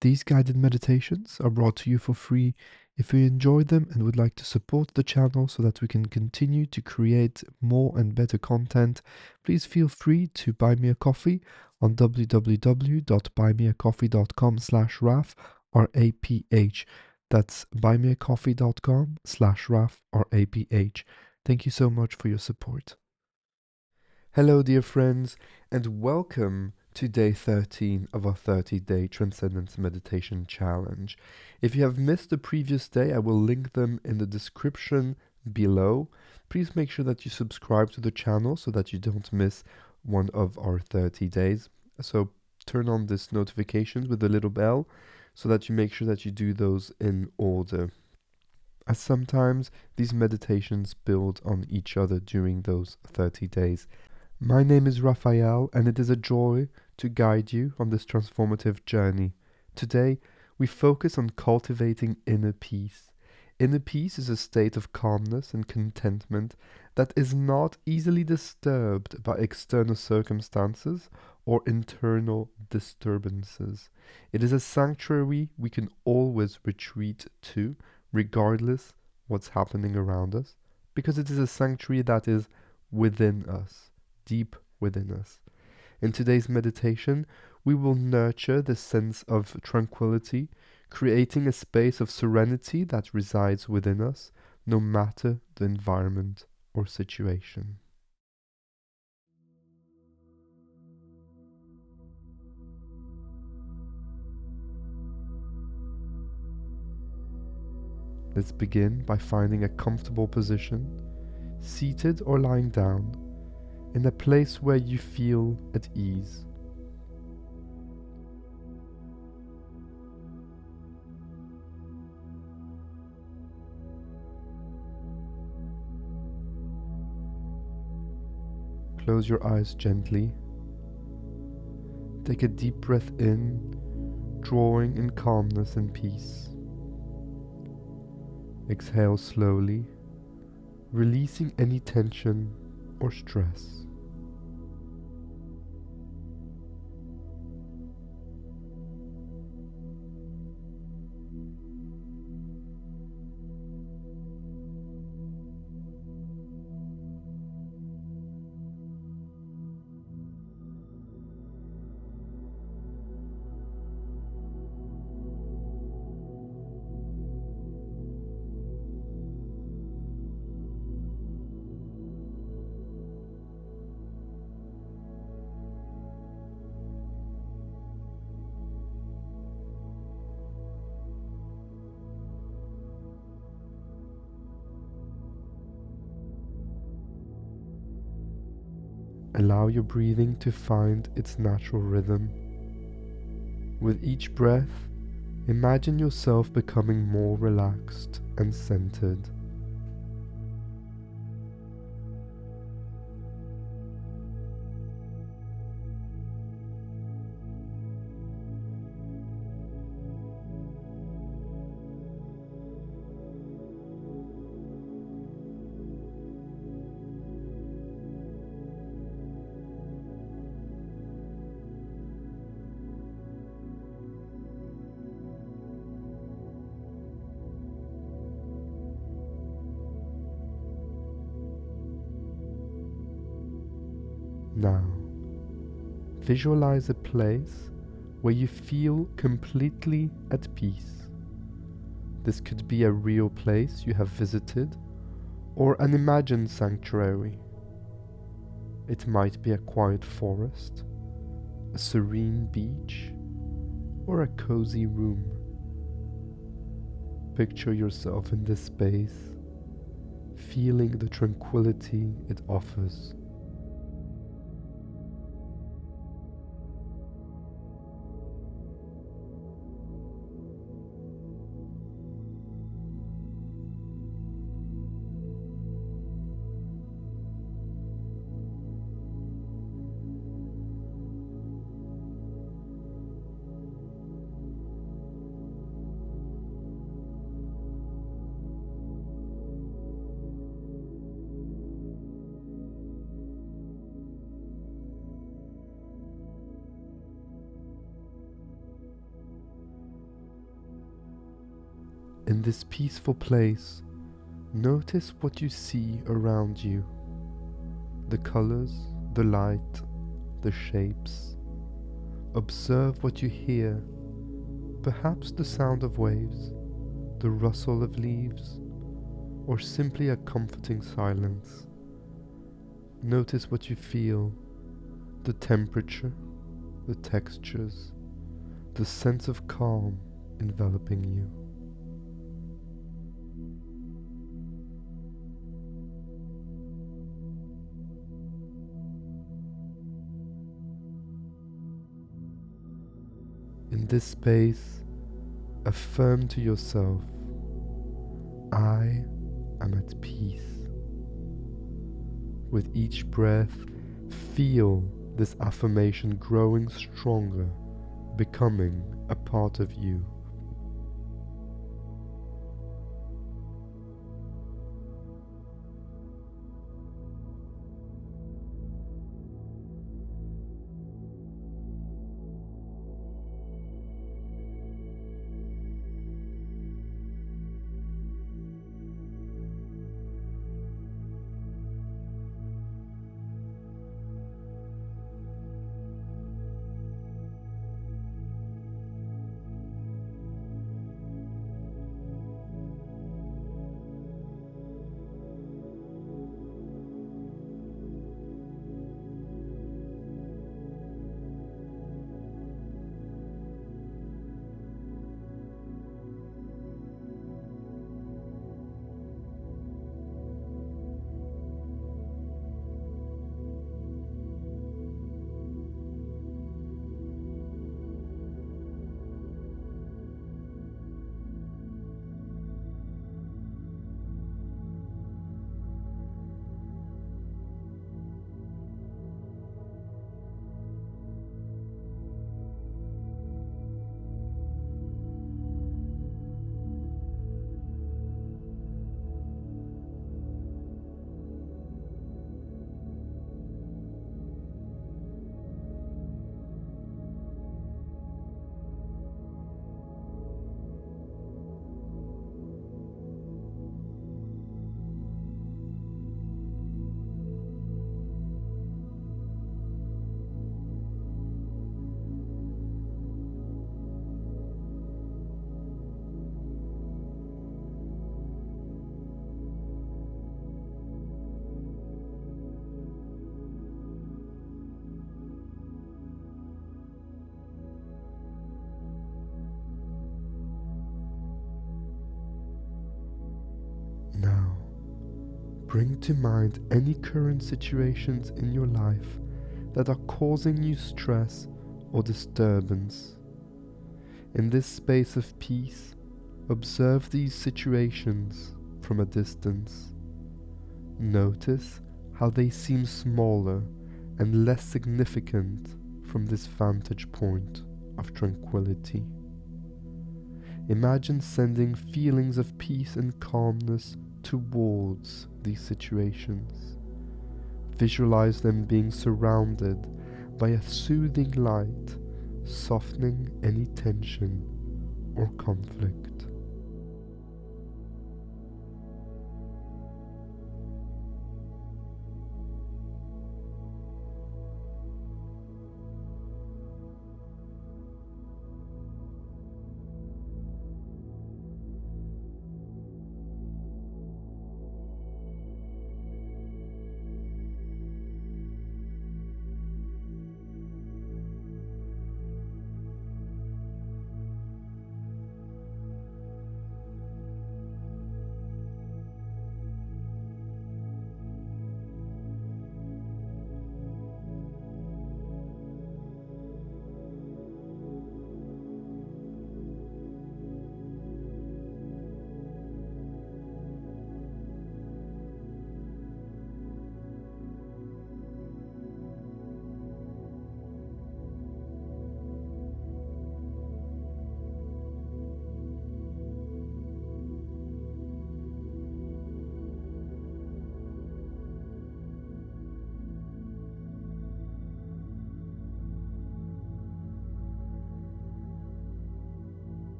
These guided meditations are brought to you for free. If you enjoy them and would like to support the channel so that we can continue to create more and better content, please feel free to buy me a coffee on www.buymeacoffee.com slash RAF or APH. That's buymeacoffee.com slash RAF or APH. Thank you so much for your support. Hello, dear friends, and welcome to day 13 of our 30 day Transcendence Meditation Challenge. If you have missed the previous day, I will link them in the description below. Please make sure that you subscribe to the channel so that you don't miss one of our 30 days. So turn on this notifications with the little bell so that you make sure that you do those in order. As sometimes these meditations build on each other during those 30 days. My name is Raphael, and it is a joy to guide you on this transformative journey. Today, we focus on cultivating inner peace. Inner peace is a state of calmness and contentment that is not easily disturbed by external circumstances or internal disturbances. It is a sanctuary we can always retreat to, regardless what's happening around us, because it is a sanctuary that is within us deep within us. In today's meditation, we will nurture the sense of tranquility, creating a space of serenity that resides within us, no matter the environment or situation. Let's begin by finding a comfortable position, seated or lying down in a place where you feel at ease. Close your eyes gently. Take a deep breath in, drawing in calmness and peace. Exhale slowly, releasing any tension or stress. Allow your breathing to find its natural rhythm. With each breath, imagine yourself becoming more relaxed and centered. Visualize a place where you feel completely at peace. This could be a real place you have visited or an imagined sanctuary. It might be a quiet forest, a serene beach, or a cozy room. Picture yourself in this space, feeling the tranquility it offers. In this peaceful place, notice what you see around you the colors, the light, the shapes. Observe what you hear, perhaps the sound of waves, the rustle of leaves, or simply a comforting silence. Notice what you feel the temperature, the textures, the sense of calm enveloping you. In this space, affirm to yourself, I am at peace. With each breath, feel this affirmation growing stronger, becoming a part of you. Bring to mind any current situations in your life that are causing you stress or disturbance. In this space of peace, observe these situations from a distance. Notice how they seem smaller and less significant from this vantage point of tranquility. Imagine sending feelings of peace and calmness towards these situations. Visualize them being surrounded by a soothing light, softening any tension or conflict.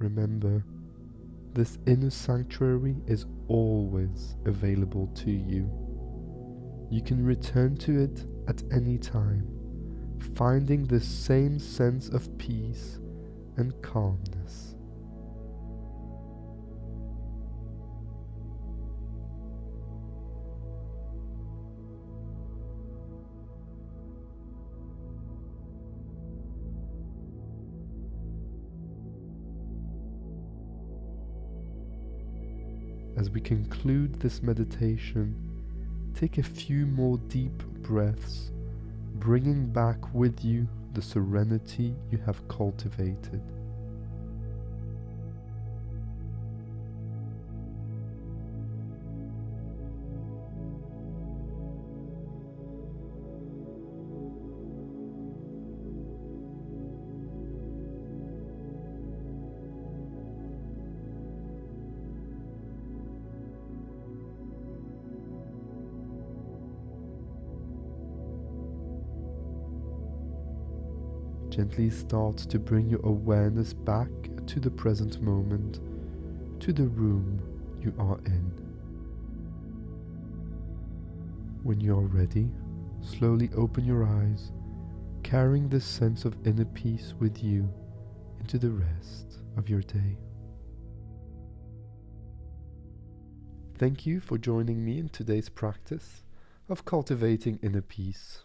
Remember, this inner sanctuary is always available to you. You can return to it at any time, finding the same sense of peace and calmness. As we conclude this meditation, take a few more deep breaths, bringing back with you the serenity you have cultivated. Gently start to bring your awareness back to the present moment, to the room you are in. When you are ready, slowly open your eyes, carrying this sense of inner peace with you into the rest of your day. Thank you for joining me in today's practice of cultivating inner peace.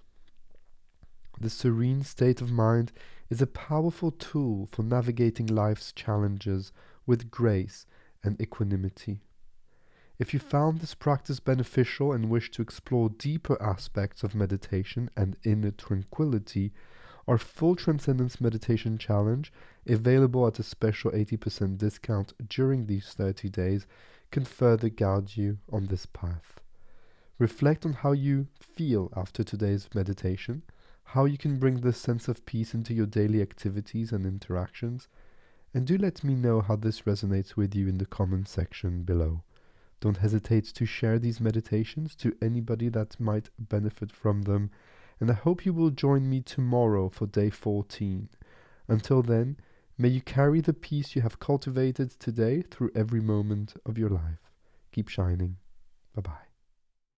The serene state of mind is a powerful tool for navigating life's challenges with grace and equanimity. If you found this practice beneficial and wish to explore deeper aspects of meditation and inner tranquility, our full Transcendence Meditation Challenge, available at a special 80% discount during these 30 days, can further guide you on this path. Reflect on how you feel after today's meditation how you can bring this sense of peace into your daily activities and interactions, and do let me know how this resonates with you in the comment section below. Don't hesitate to share these meditations to anybody that might benefit from them, and I hope you will join me tomorrow for day 14. Until then, may you carry the peace you have cultivated today through every moment of your life. Keep shining. Bye bye.